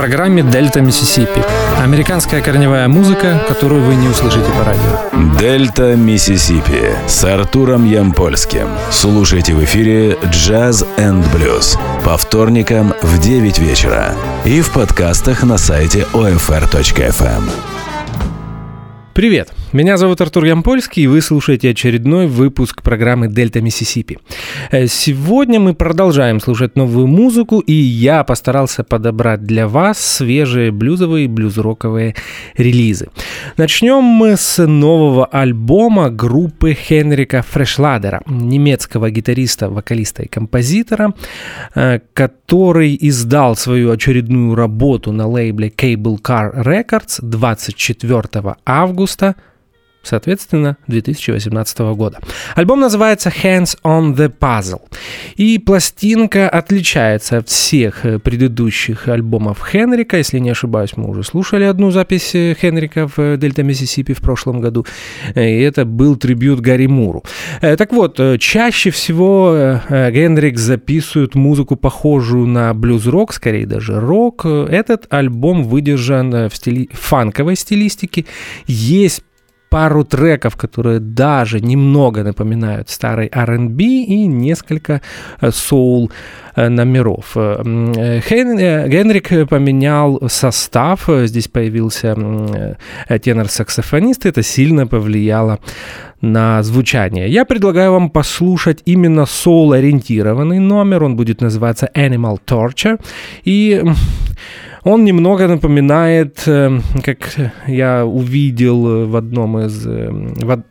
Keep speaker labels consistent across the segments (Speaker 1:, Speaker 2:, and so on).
Speaker 1: программе «Дельта Миссисипи». Американская корневая музыка, которую вы не услышите по радио.
Speaker 2: «Дельта Миссисипи» с Артуром Ямпольским. Слушайте в эфире «Jazz and Blues» по вторникам в 9 вечера и в подкастах на сайте OFR.FM.
Speaker 1: Привет! Меня зовут Артур Ямпольский, и вы слушаете очередной выпуск программы «Дельта Миссисипи». Э, сегодня мы продолжаем слушать новую музыку, и я постарался подобрать для вас свежие блюзовые и блюз-роковые релизы. Начнем мы с нового альбома группы Хенрика Фрешладера, немецкого гитариста, вокалиста и композитора, э, который издал свою очередную работу на лейбле Cable Car Records 24 августа соответственно, 2018 года. Альбом называется Hands on the Puzzle. И пластинка отличается от всех э, предыдущих альбомов Хенрика. Если не ошибаюсь, мы уже слушали одну запись э, Хенрика в Дельта Миссисипи в прошлом году. Э, и это был трибют Гарри Муру. Так вот, чаще всего Генрик записывает музыку, похожую на блюз-рок, скорее даже рок. Этот альбом выдержан в стили... фанковой стилистике. Есть пару треков, которые даже немного напоминают старый R&B и несколько э, соул э, номеров. Э, Генрик поменял состав, здесь появился тенор-саксофонист, это сильно повлияло на звучание. Я предлагаю вам послушать именно соул-ориентированный номер, он будет называться Animal Torture, и он немного напоминает, э, как я увидел в, одном из, э,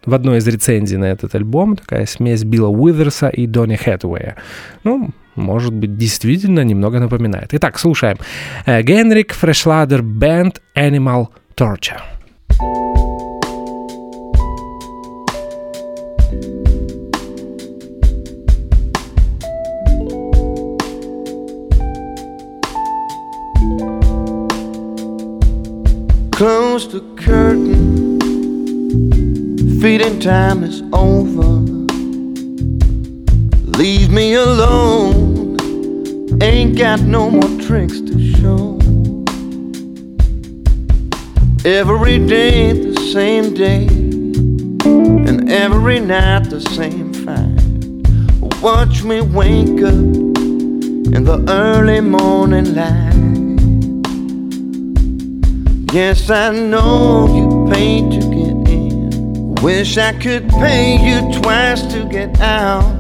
Speaker 1: в одной из рецензий на этот альбом, такая смесь Билла Уизерса и Донни Хэтуэя. Ну, может быть, действительно немного напоминает. Итак, слушаем. Э, Генрик Фрешладер Бенд Animal Torture.
Speaker 3: Close the curtain. Feeding time is over. Leave me alone. Ain't got no more tricks to show. Every day the same day, and every night the same fight. Watch me wake up in the early morning light. Yes, I know you paid to get in. Wish I could pay you twice to get out.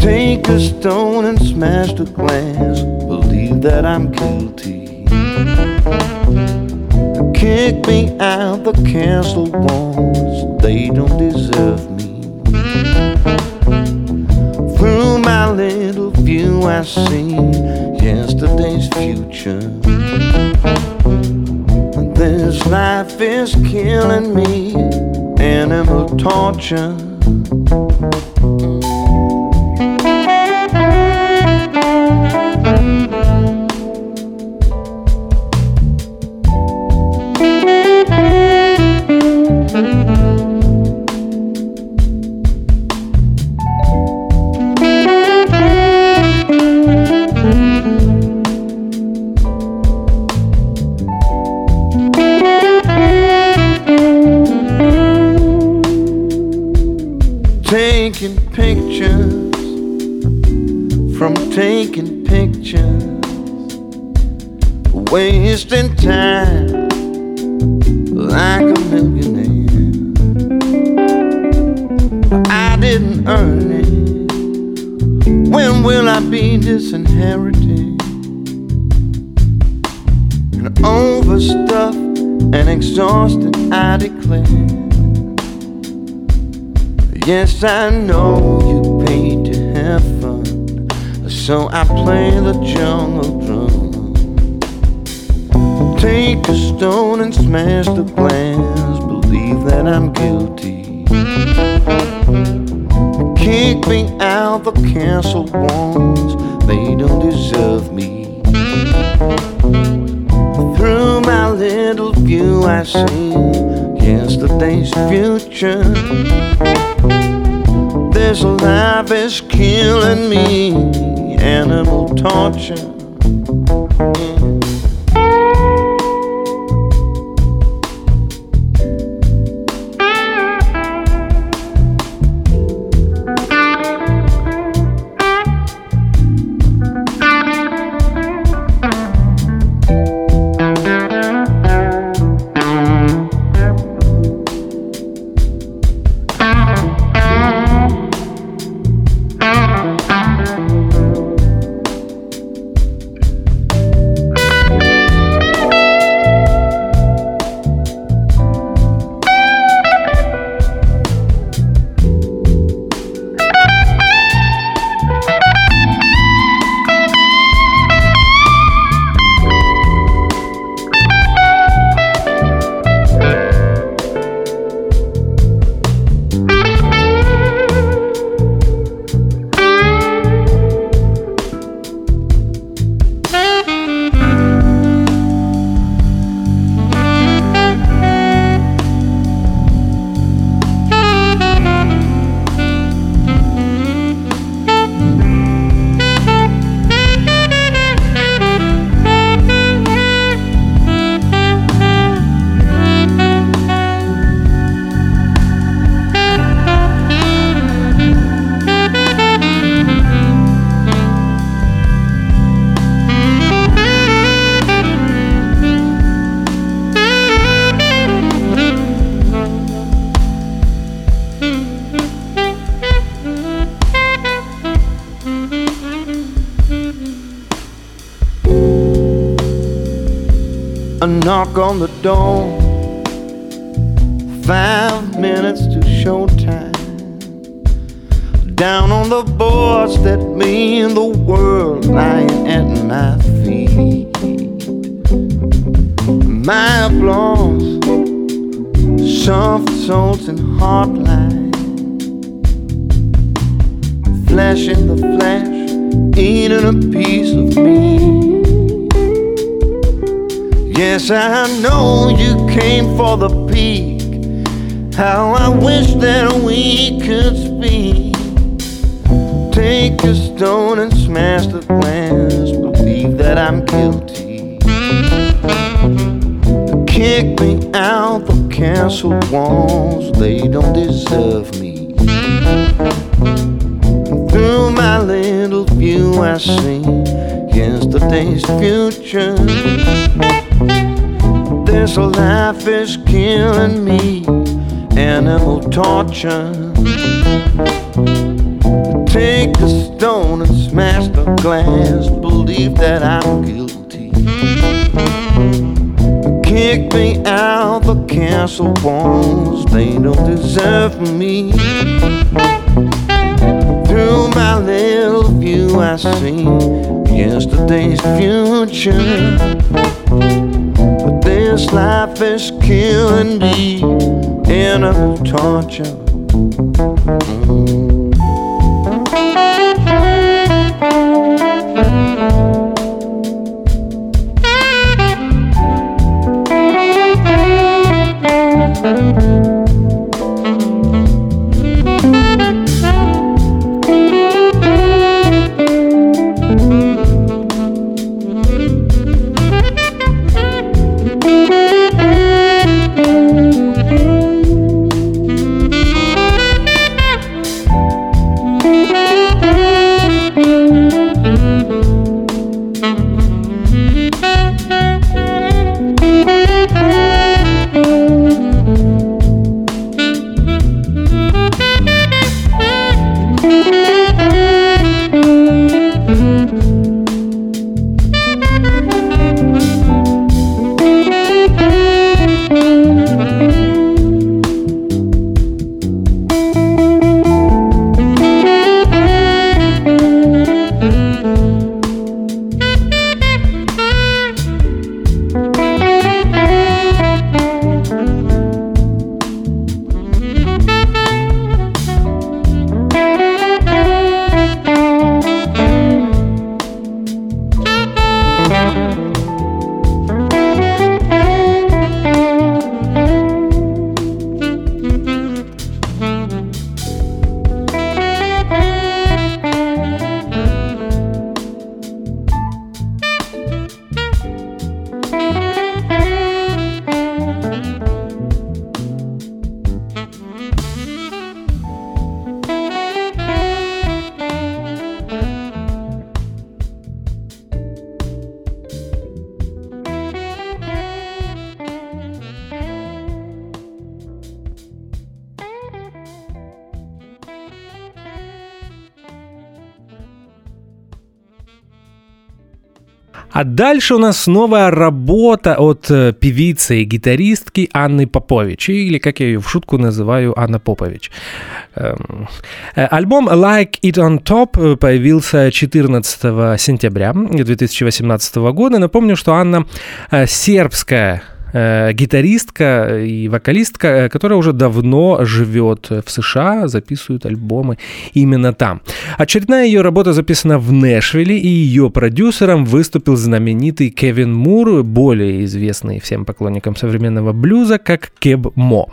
Speaker 3: Take a stone and smash the glass. Believe that I'm guilty. Kick me out the castle walls. They don't deserve me. Through my little view, I see yesterday's future. This life is killing me, animal torture. And overstuffed and exhausted, I declare. Yes, I know you paid to have fun, so I play the jungle drum. Take a stone and smash the glass. Believe that I'm guilty. Kick me out the castle walls. They don't deserve me. Little view, I see yesterday's future. This life is killing me. Animal torture. Knock on the door. Five minutes to showtime. Down on the boards that mean the world lying at my feet. My applause, soft souls and hard lines. Flesh in the flesh, eating a piece of me. Yes, I know you came for the peak. How I wish that we could speak. Take a stone and smash the glass. Believe that I'm guilty. Kick me out the castle walls. They don't deserve me. Through my little view, I see yesterday's future. This life is killing me, animal torture. Take a stone and smash the glass, believe that I'm guilty. Kick me out the castle walls, they don't deserve me. Through my little view, I see yesterday's future this life is killing me in a torture.
Speaker 1: Mm-hmm. Дальше у нас новая работа от э, певицы и гитаристки Анны Попович, или, как я ее в шутку называю, Анна Попович. Эм, э, альбом Like It On Top появился 14 сентября 2018 года. Напомню, что Анна сербская э, гитаристка и вокалистка, э, которая уже давно живет в США, записывает альбомы именно там. Очередная ее работа записана в Нэшвилле, и ее продюсером выступил знаменитый Кевин Мур, более известный всем поклонникам современного блюза, как Кеб Мо.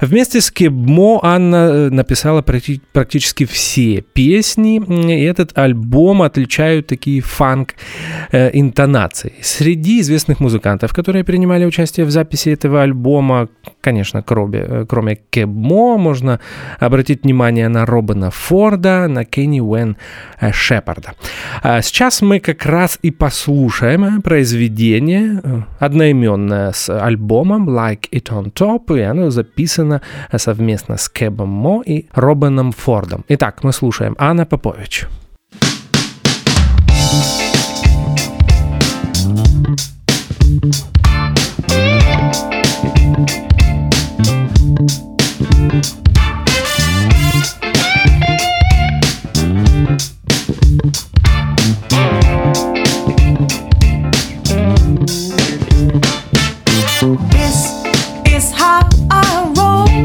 Speaker 1: Вместе с Кеб Мо Анна э, написала практически все песни, и этот альбом отличают такие фанк-интонации. Э, Среди известных музыкантов, которые принимали участие участие в записи этого альбома, конечно, кроме, э, кроме Кебмо, можно обратить внимание на Робина Форда, на Кенни Уэн э, Шепарда. А сейчас мы как раз и послушаем произведение э, одноименное с альбомом Like It On Top, и оно записано совместно с Кебом Мо и Робином Фордом. Итак, мы слушаем Анна Попович. thank you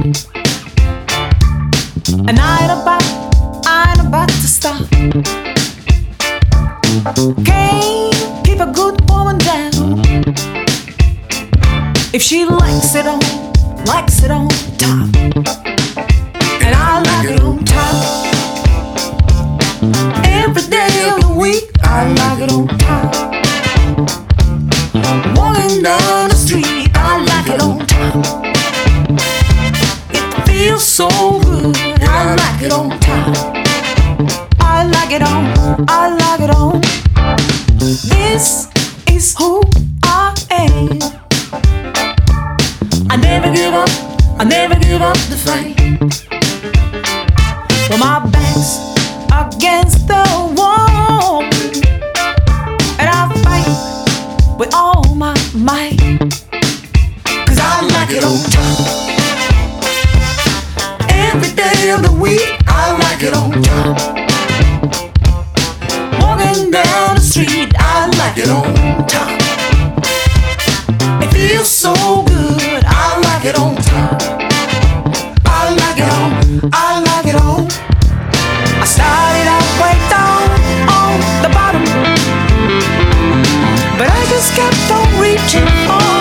Speaker 4: And I'm about, I'm about to stop. Can't keep a good woman down. If she likes it on, likes it on top. And I like it on top. Every day of the week, I like it on top. Walking down the street, I like it on top. Feels so good, I like it on top. I like it on, I like it on. This is who I am. I never give up, I never give up the fight. Well, my back's against the wall, and I fight with all my might. Cause I like it on top. Of the week, I like it on top. Walking down the street, I like it on top. It feels so good I like it on top. I like it on, I like it on. I started out way down on the bottom, but I just kept on reaching for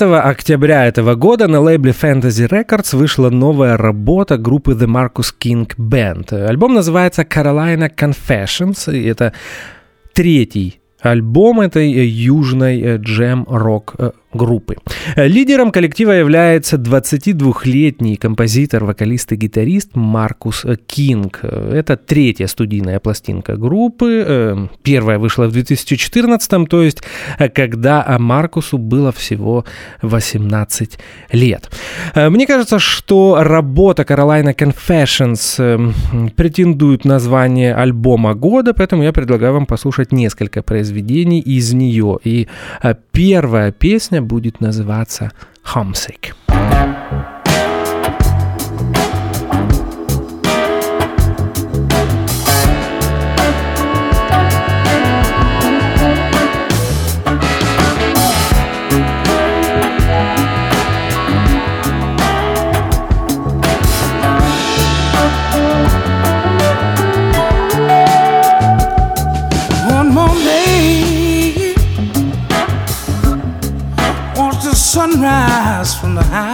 Speaker 1: октября этого года на лейбле Fantasy Records вышла новая работа группы The Marcus King Band. Альбом называется Carolina Confessions, и это третий альбом этой южной джем-рок группы. Лидером коллектива является 22-летний композитор, вокалист и гитарист Маркус Кинг. Это третья студийная пластинка группы. Э, первая вышла в 2014, то есть когда Маркусу было всего 18 лет. Э, мне кажется, что работа Carolina Confessions э, претендует на звание альбома года, поэтому я предлагаю вам послушать несколько произведений из нее. И первая песня будет называться Homesick.
Speaker 5: From the highway.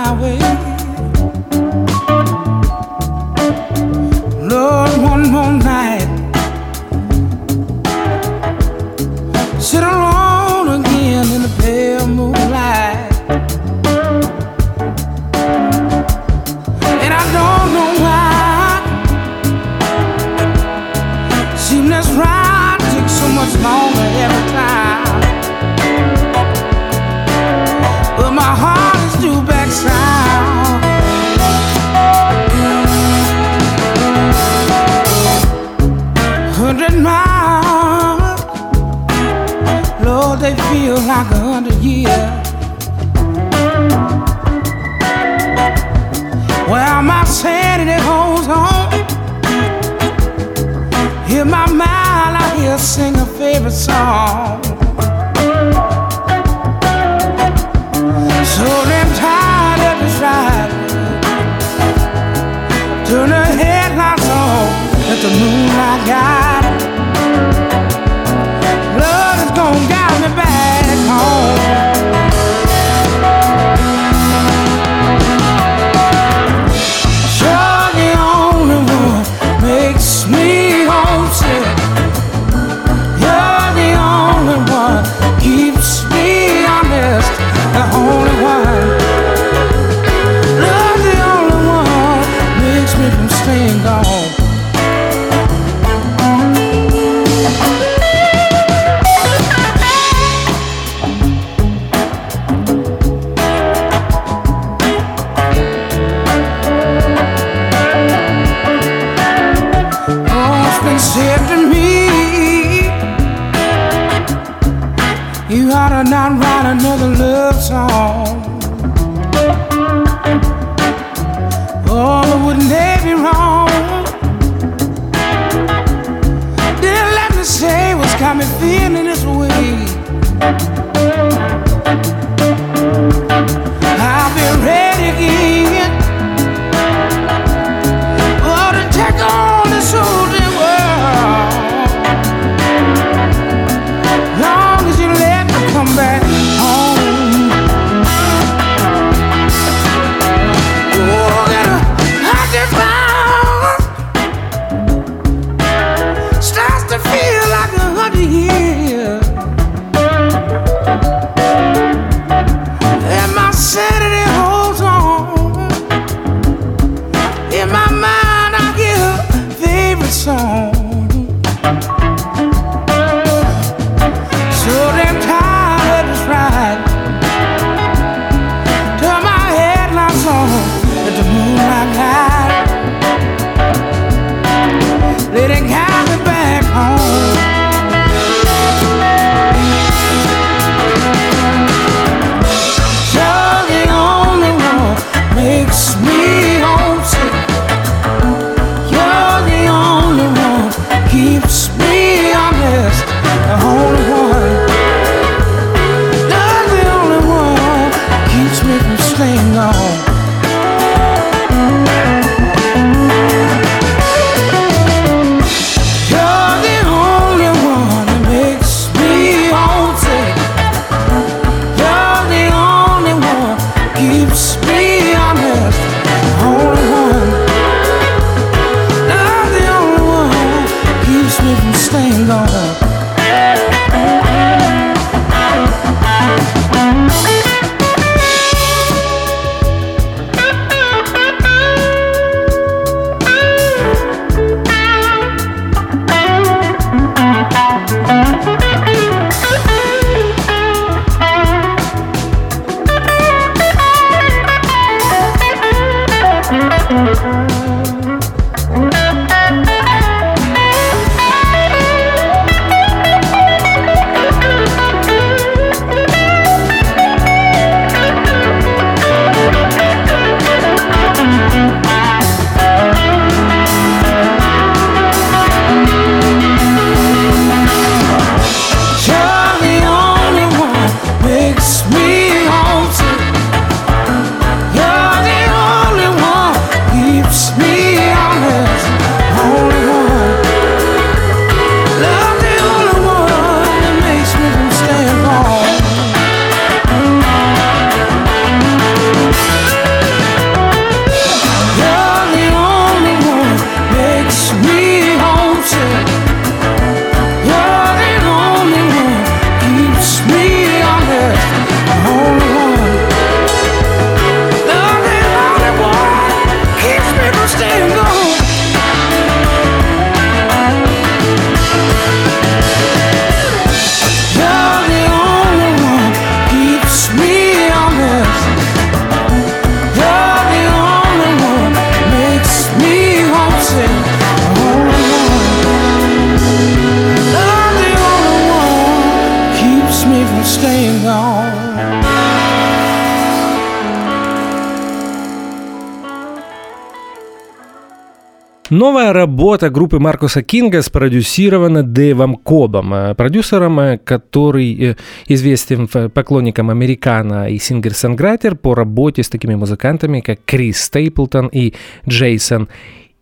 Speaker 1: Новая работа группы Маркуса Кинга спродюсирована Дэйвом Кобом, э, продюсером, э, который э, известен поклонникам Americana и singer-songwriter по работе с такими музыкантами, как Крис Стейплтон и Джейсон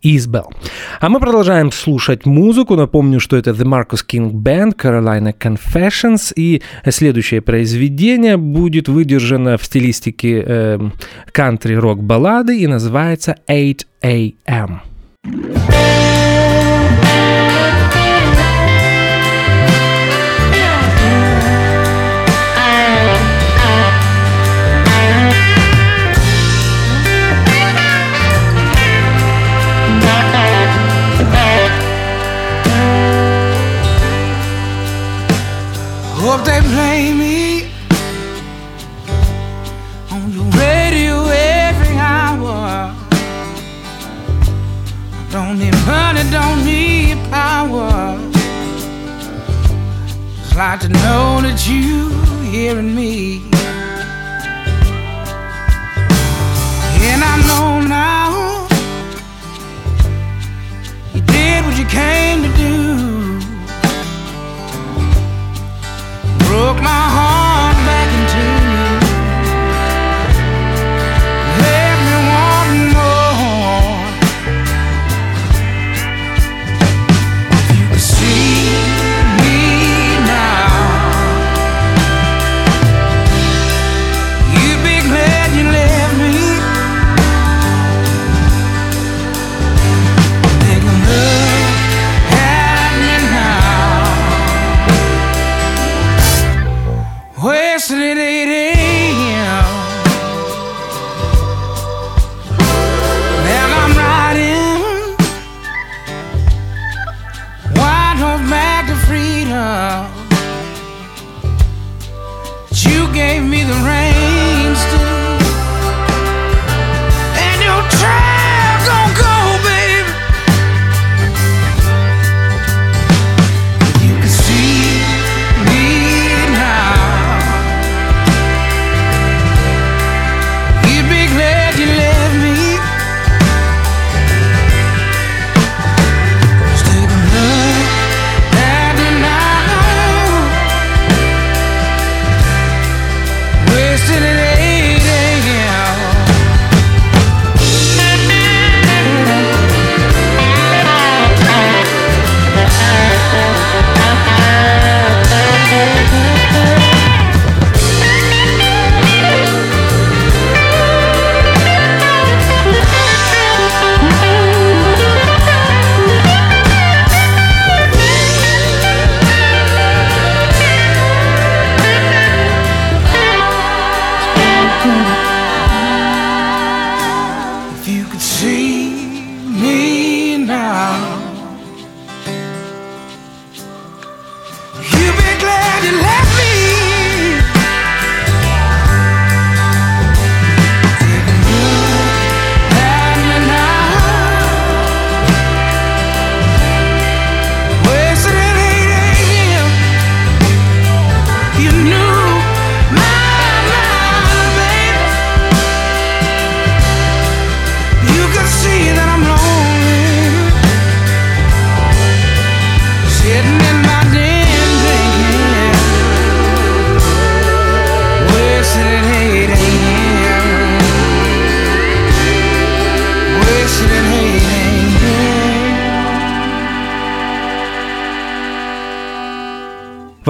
Speaker 1: Избел. А мы продолжаем слушать музыку. Напомню, что это The Marcus King Band, Carolina Confessions. И следующее произведение будет выдержано в стилистике э, кантри-рок баллады и называется 8 a.m.
Speaker 5: Hope they play Like to know that you hearing me. And I know now you did what you came to do. broke my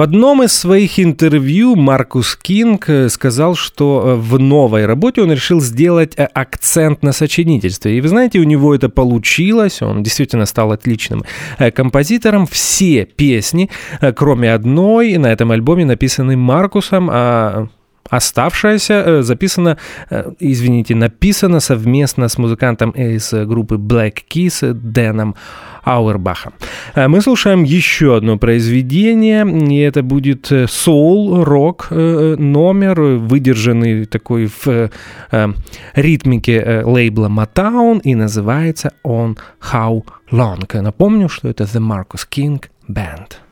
Speaker 1: одном из своих интервью Маркус Кинг э, сказал, что э, в новой работе он решил сделать э, акцент на сочинительстве. И вы знаете, у него это получилось, он действительно стал отличным композитором. Все песни, кроме одной, на этом альбоме написаны Маркусом, а Оставшаяся записана, извините, написана совместно с музыкантом из группы Black Keys Дэном Ауэрбахом. Э, Мы слушаем еще одно произведение, и это будет э, соул-рок э, номер, выдержанный такой в ритмике лейбла Motown, и называется он How Long. Напомню, что это The Marcus King Band.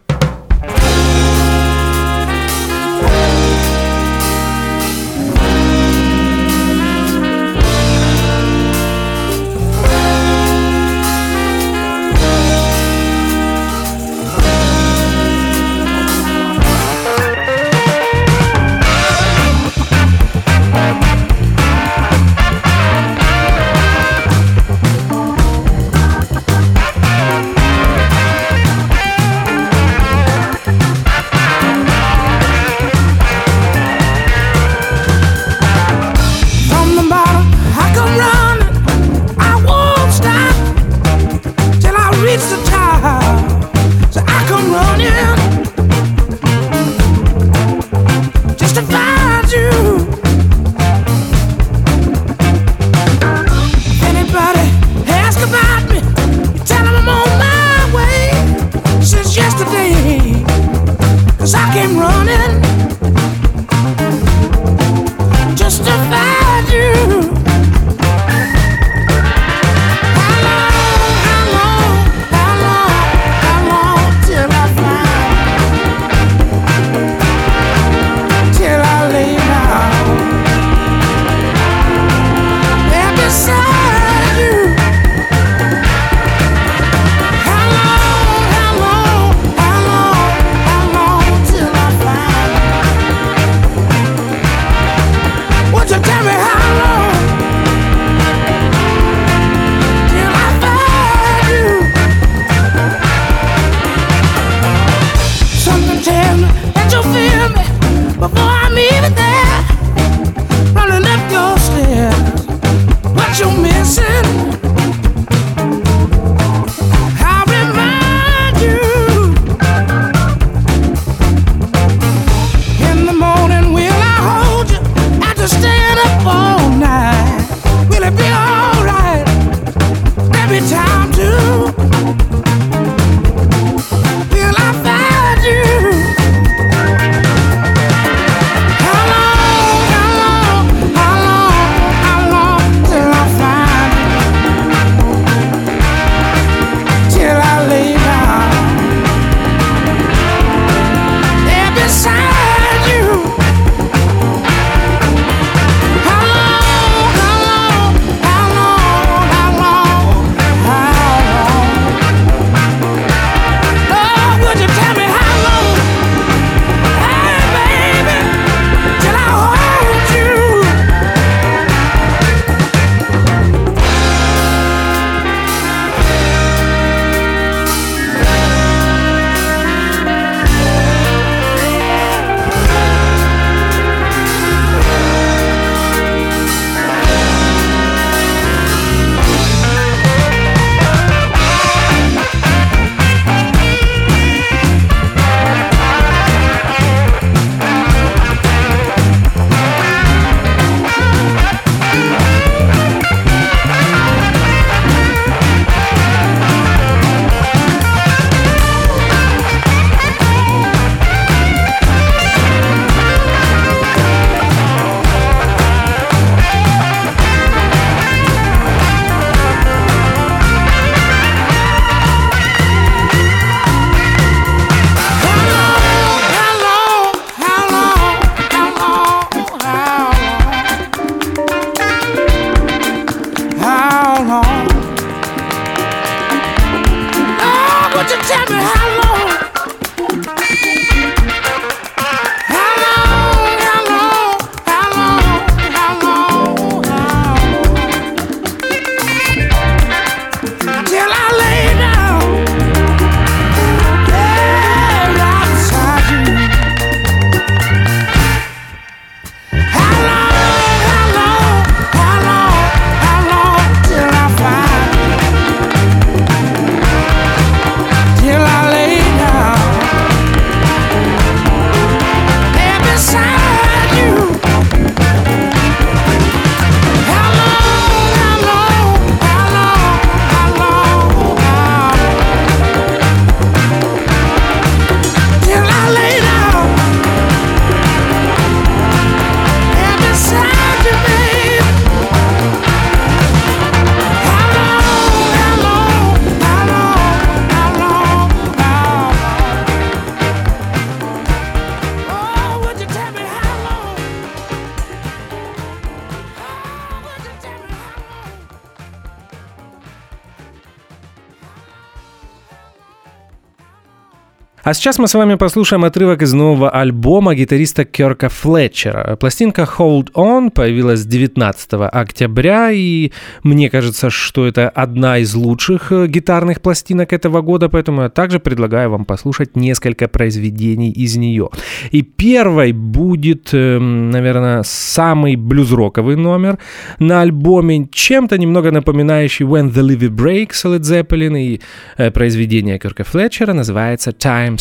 Speaker 1: А сейчас мы с вами послушаем отрывок из нового альбома гитариста Керка Флетчера. Пластинка Hold On появилась 19 октября, и мне кажется, что это одна из лучших э, гитарных пластинок этого года, поэтому я также предлагаю вам послушать несколько произведений из нее. И первой будет, эм, наверное, самый блюзроковый номер на альбоме, чем-то немного напоминающий When the Levy Breaks Led Zeppelin, и э, произведение Керка Флетчера называется Time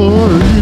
Speaker 6: for you.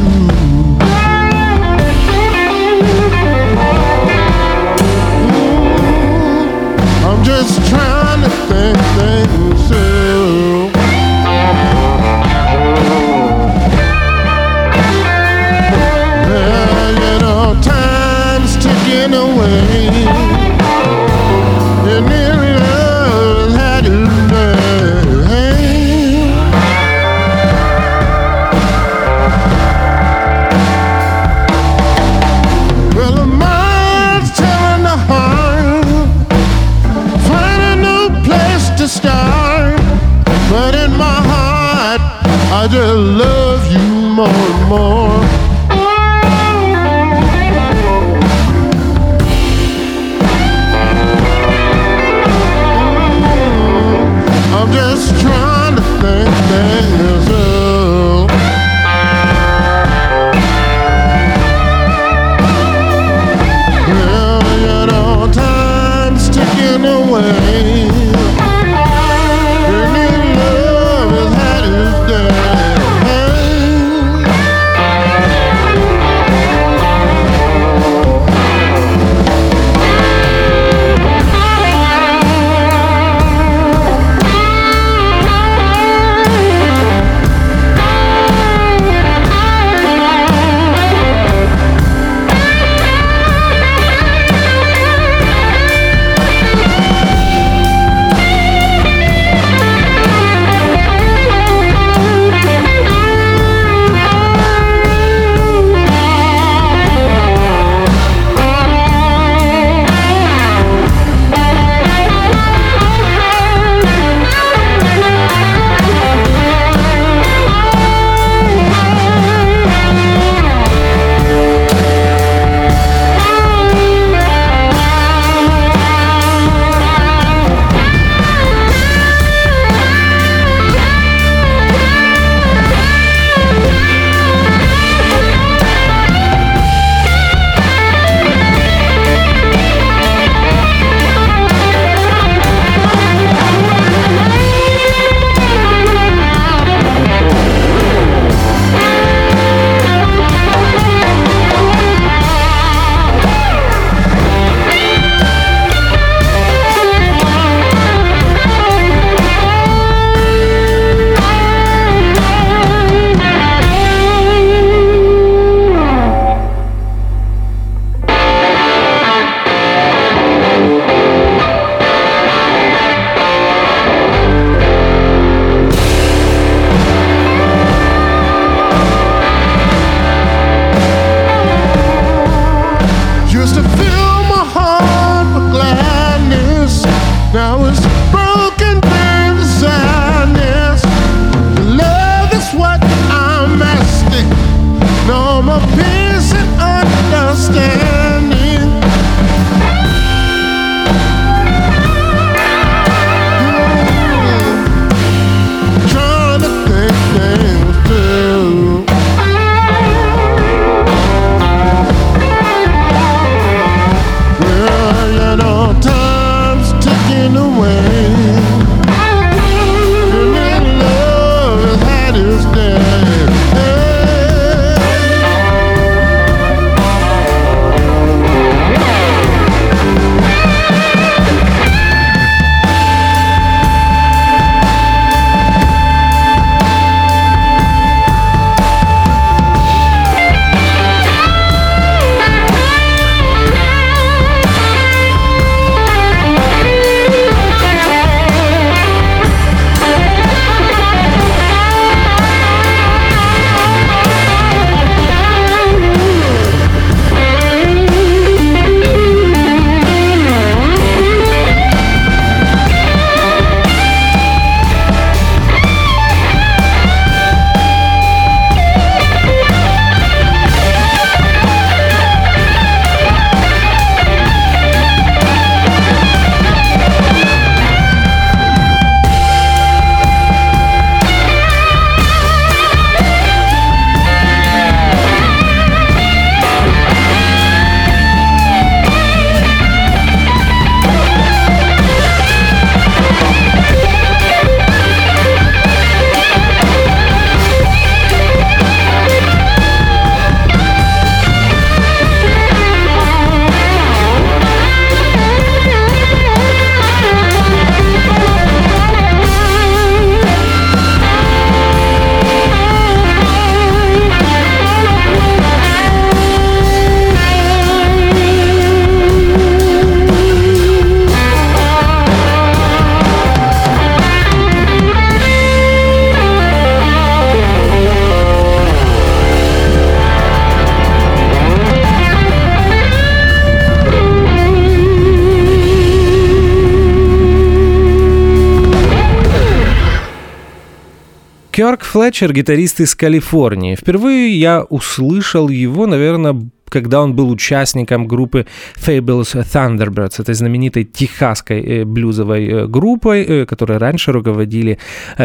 Speaker 1: Флетчер, гитарист из Калифорнии. Впервые я услышал его, наверное, когда он был участником группы Fables Thunderbirds, этой знаменитой техасской э, блюзовой э, группой, э, которой раньше руководили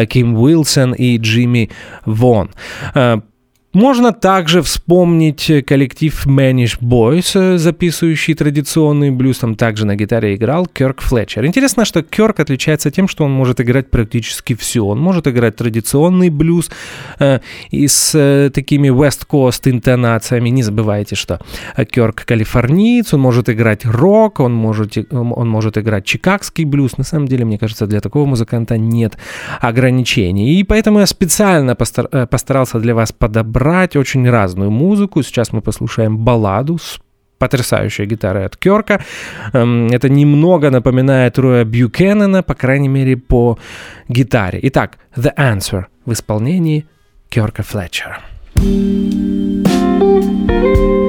Speaker 1: Ким Уилсон и Джимми Вон. Э, можно также вспомнить коллектив Manish Boys, э, записывающий традиционный блюз. Там также на гитаре играл Кёрк Флетчер. Интересно, что Кёрк отличается тем, что он может играть практически все. Он может играть традиционный блюз э, и с э, такими West Coast интонациями. Не забывайте, что Кёрк калифорниец, он может играть рок, он может, он может играть чикагский блюз. На самом деле, мне кажется, для такого музыканта нет ограничений. И поэтому я специально постар- э, постарался для вас подобрать очень разную музыку. Сейчас мы послушаем балладу с потрясающей гитарой от Керка. Эм, Это немного напоминает Роя Бьюкеннона, по крайней мере, по гитаре. Итак, The Answer в исполнении Керка Флетчера.
Speaker 6: Well, I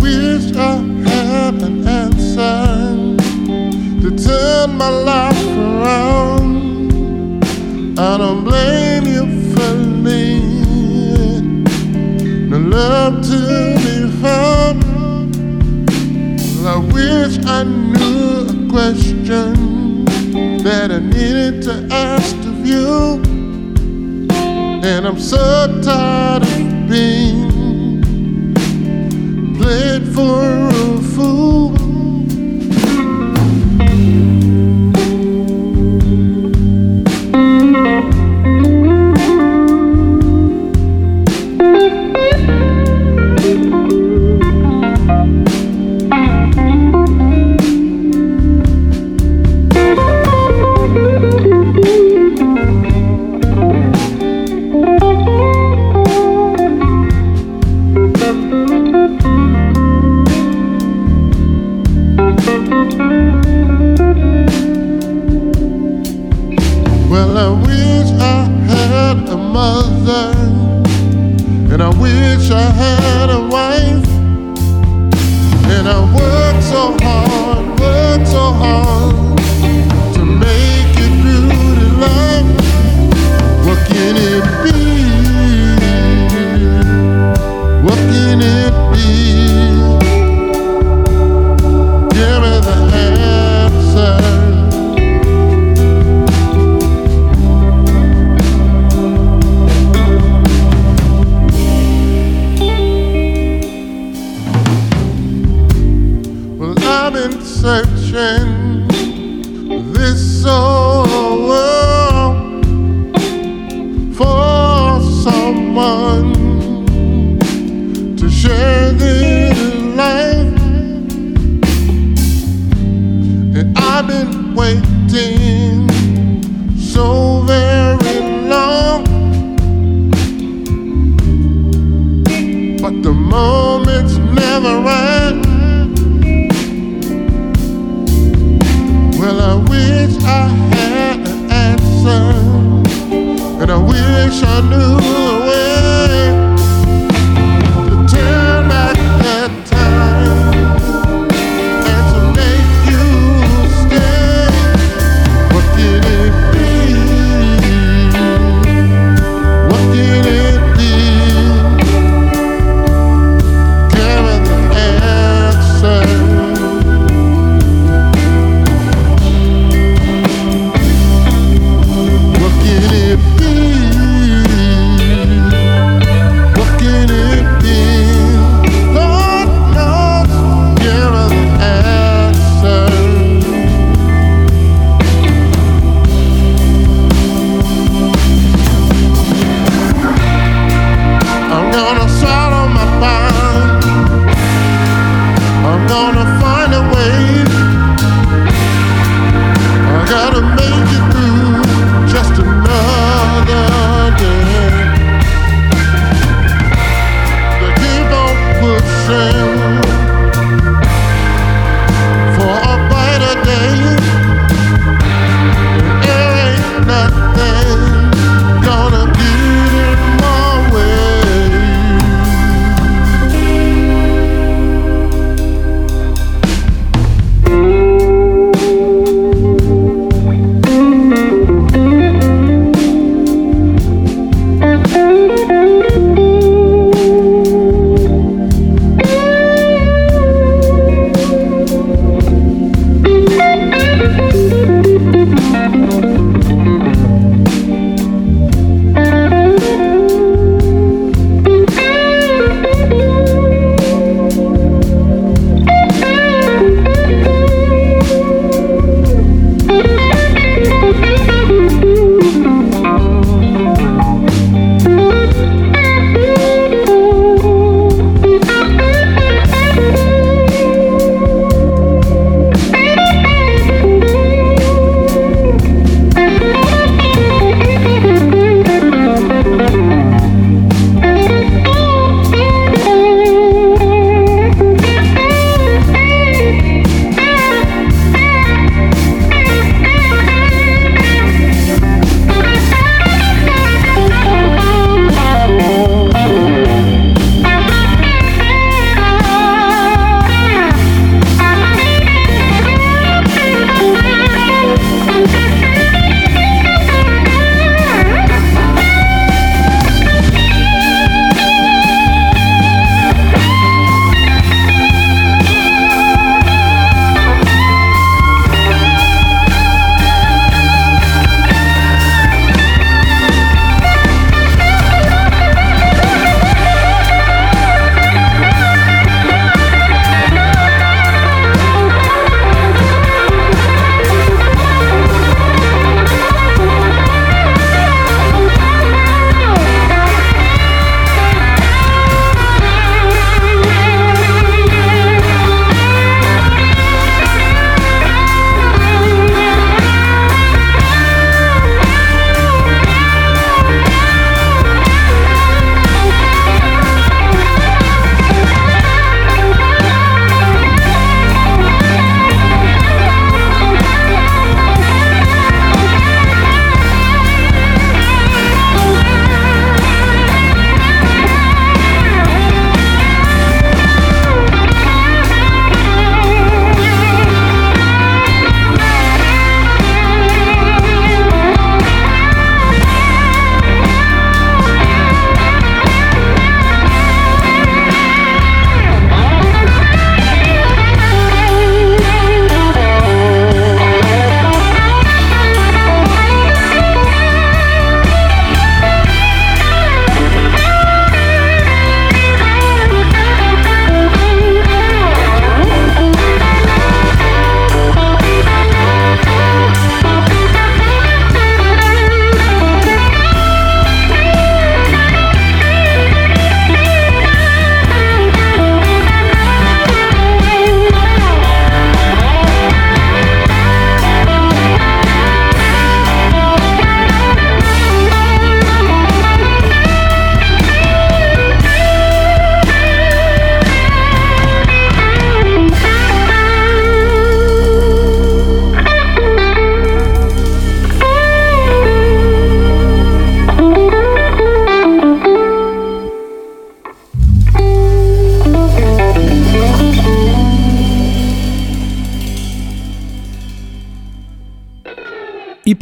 Speaker 6: wish I had an answer to turn my life around. I don't blame you for leaving. No love to be found. I wish I knew a question that I needed to ask of you. And I'm so tired of being played for a fool.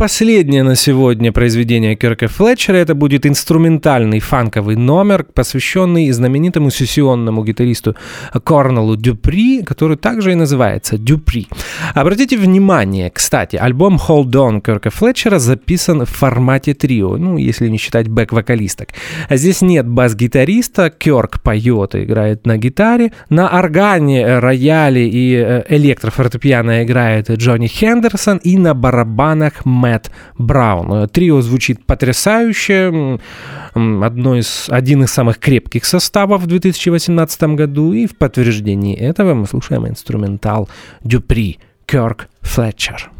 Speaker 1: Последнее на сегодня произведение Кирка Флетчера это будет инструментальный фанковый номер, посвященный знаменитому сессионному гитаристу Корнелу Дюпри, который также и называется Дюпри. Обратите внимание, кстати, альбом Hold On Кирка Флетчера записан в формате трио, ну, если не считать бэк-вокалисток. А здесь нет бас-гитариста, Кёрк поет и играет на гитаре, на органе, рояле и э, электрофортепиано играет Джонни Хендерсон и на барабанах Мэтт Браун. Трио звучит потрясающе, одно из, один из самых крепких составов в 2018 году, и в подтверждении этого мы слушаем инструментал Дюпри Кёрк Флетчер.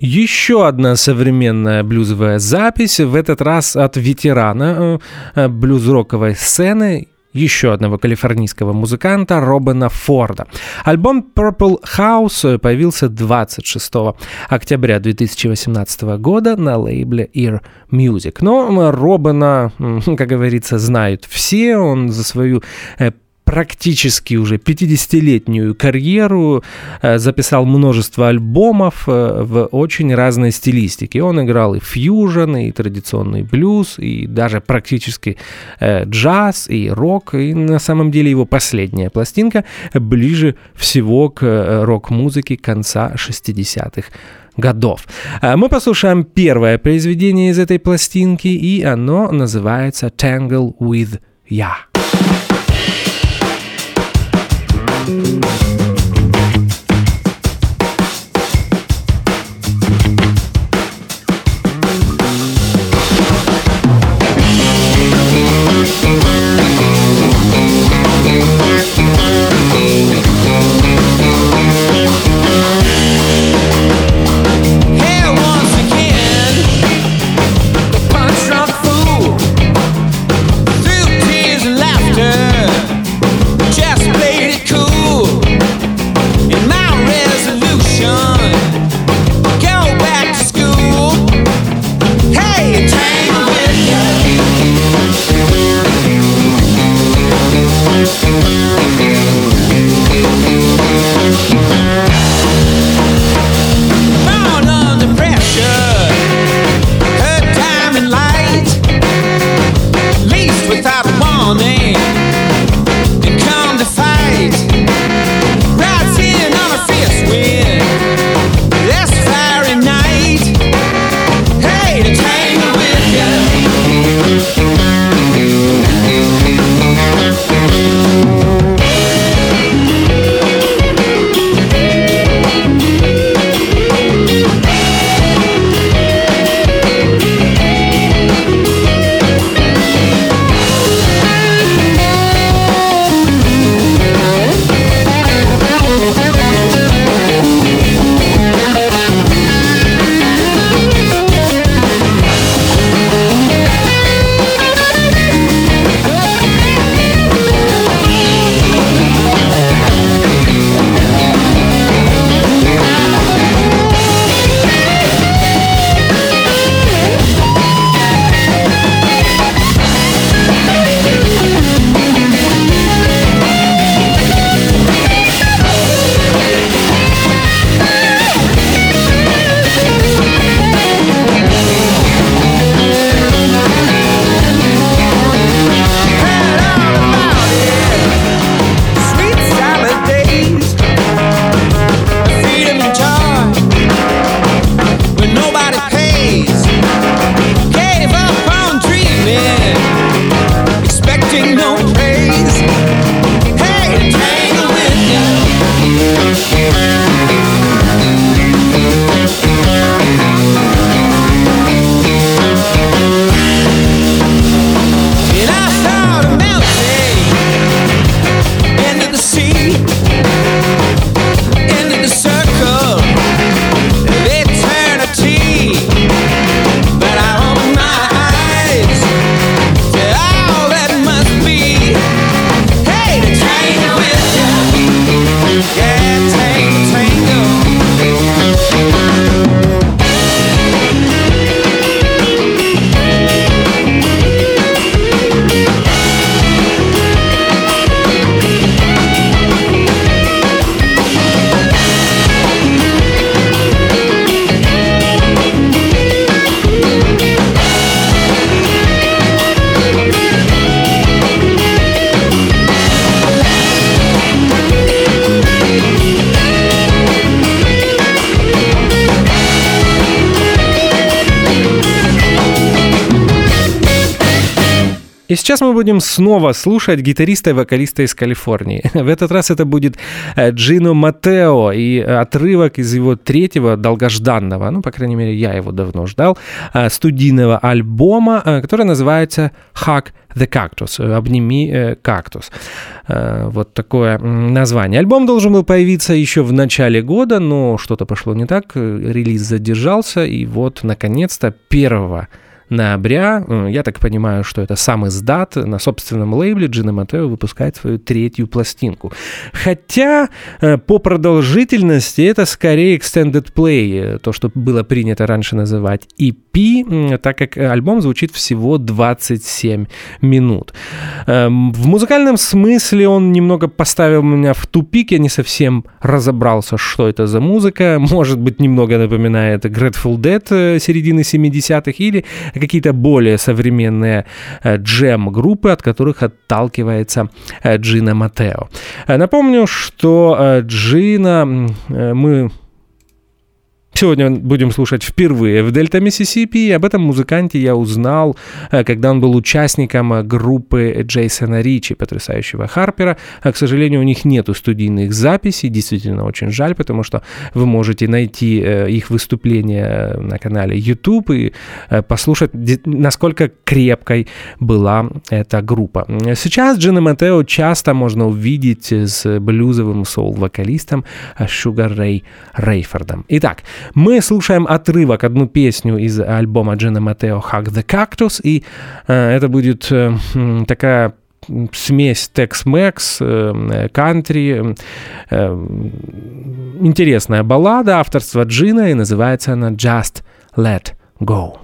Speaker 1: Еще одна современная блюзовая запись, в этот раз от ветерана э, блюз-роковой сцены еще одного калифорнийского музыканта Робена Форда. Альбом Purple House появился 26 октября 2018 года на лейбле Ear Music. Но Робена, как говорится, знают все. Он за свою э, практически уже 50-летнюю карьеру, э, записал множество альбомов э, в очень разной стилистике. Он играл и фьюжн, и традиционный блюз, и даже практически э, джаз, и рок. И на самом деле его последняя пластинка ближе всего к рок-музыке конца 60-х годов. Мы послушаем первое произведение из этой пластинки, и оно называется «Tangle with Ya».
Speaker 7: Just Thank
Speaker 1: you. Сейчас мы будем снова слушать гитариста и вокалиста из Калифорнии. В этот раз это будет э, Джино Матео и отрывок из его третьего долгожданного, ну, по крайней мере, я его давно ждал, э, студийного альбома, э, который называется «Hug the Cactus», «Обними кактус». Вот такое название. Альбом должен был появиться еще в начале года, но что-то пошло не так, релиз задержался, и вот, наконец-то, 1 ноября, э, я так понимаю, что это сам издат на собственном лейбле Джина Матео выпускает свою третью пластинку. Хотя э, по продолжительности это скорее extended play, э, то, что было принято раньше называть EP, так как альбом звучит всего 27 минут. Эм, в музыкальном смысле он немного поставил меня в тупик, я не совсем разобрался, что это за музыка. Может быть, немного напоминает Grateful Dead середины 70-х или какие-то более современные э, джем-группы, от которых отталкивается э, Джина Матео. Э, напомню, что Джина мы Сегодня будем слушать впервые в Дельта Миссисипи, и об этом музыканте я узнал, э, когда он был участником э, группы Джейсона Ричи, потрясающего Харпера. А, к сожалению, у них нету студийных записей, действительно очень жаль, потому что вы можете найти э, их выступления на канале YouTube и послушать, насколько крепкой была эта группа. Сейчас Джина Матео часто можно увидеть с блюзовым соул-вокалистом Шугар Рэй Рейфордом. Итак, мы слушаем отрывок, одну песню из альбома Джина Матео «Hug the Cactus», и э, это будет э, такая смесь Tex-Mex, э, кантри, э, интересная баллада авторства Джина, и называется она «Just Let Go».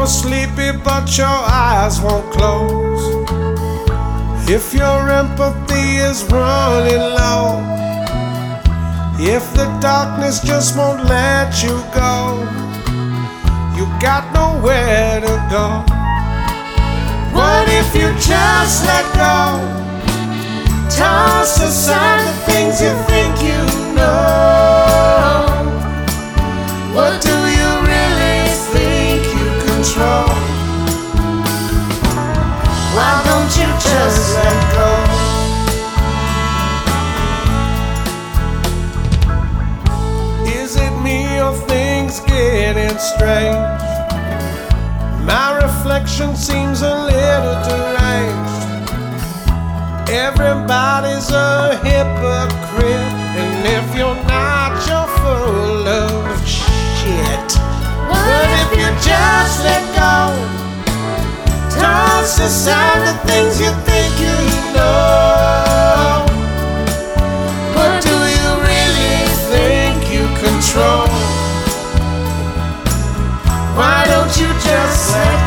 Speaker 7: You're sleepy but your eyes won't close. If your empathy is running low. If the darkness just won't let you go. You got nowhere to go. What if you just let go? Toss aside the things you think you know. Just let go? Is it me or things getting strange? My reflection seems a little deranged. Everybody's a hypocrite, and if you're not, you're full of shit. But if you just let go, toss aside the things you think you know. But do you really think you control? Why don't you just let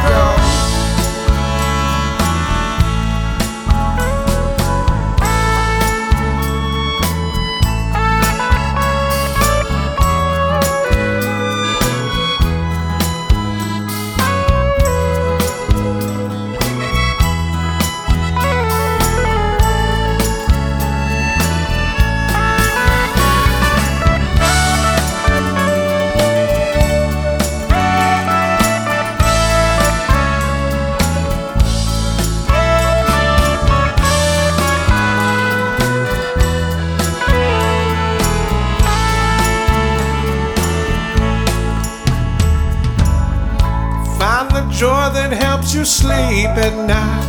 Speaker 7: sleep at night.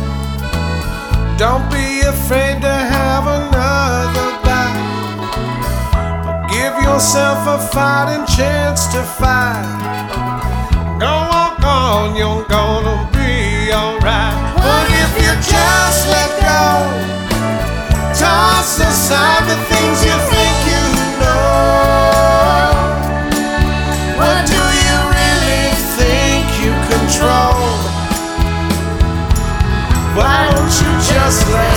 Speaker 7: Don't be afraid to have another bite. Give yourself a fighting chance to fight. Go walk on, you're gonna be alright. But if you just let go, toss aside the things you think you just like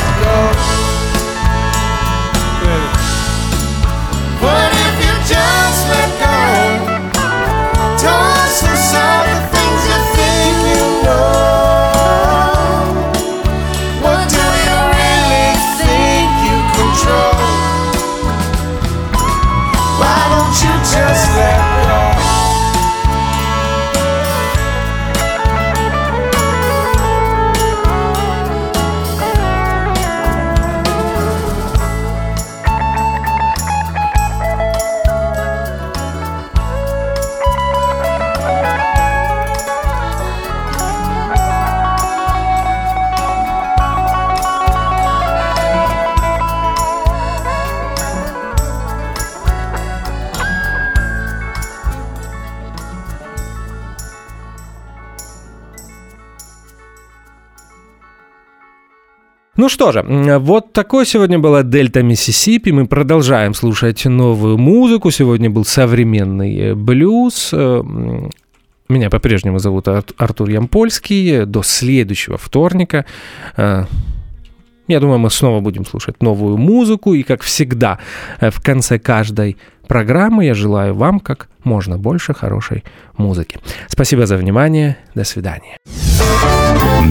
Speaker 1: Ну что же, вот такой сегодня была Дельта Миссисипи. Мы продолжаем слушать новую музыку. Сегодня был современный э, блюз. Э, меня по-прежнему зовут Артур Ямпольский. До следующего вторника. Э, я думаю, мы снова будем слушать новую музыку. И, как всегда, в конце каждой программы я желаю вам как можно больше хорошей музыки. Спасибо за внимание. До свидания.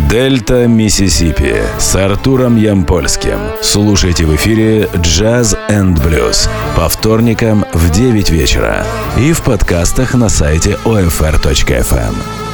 Speaker 2: Дельта Миссисипи с Артуром Ямпольским. Слушайте в эфире Jazz and Blues по вторникам в 9 вечера и в подкастах на сайте OFR.FM.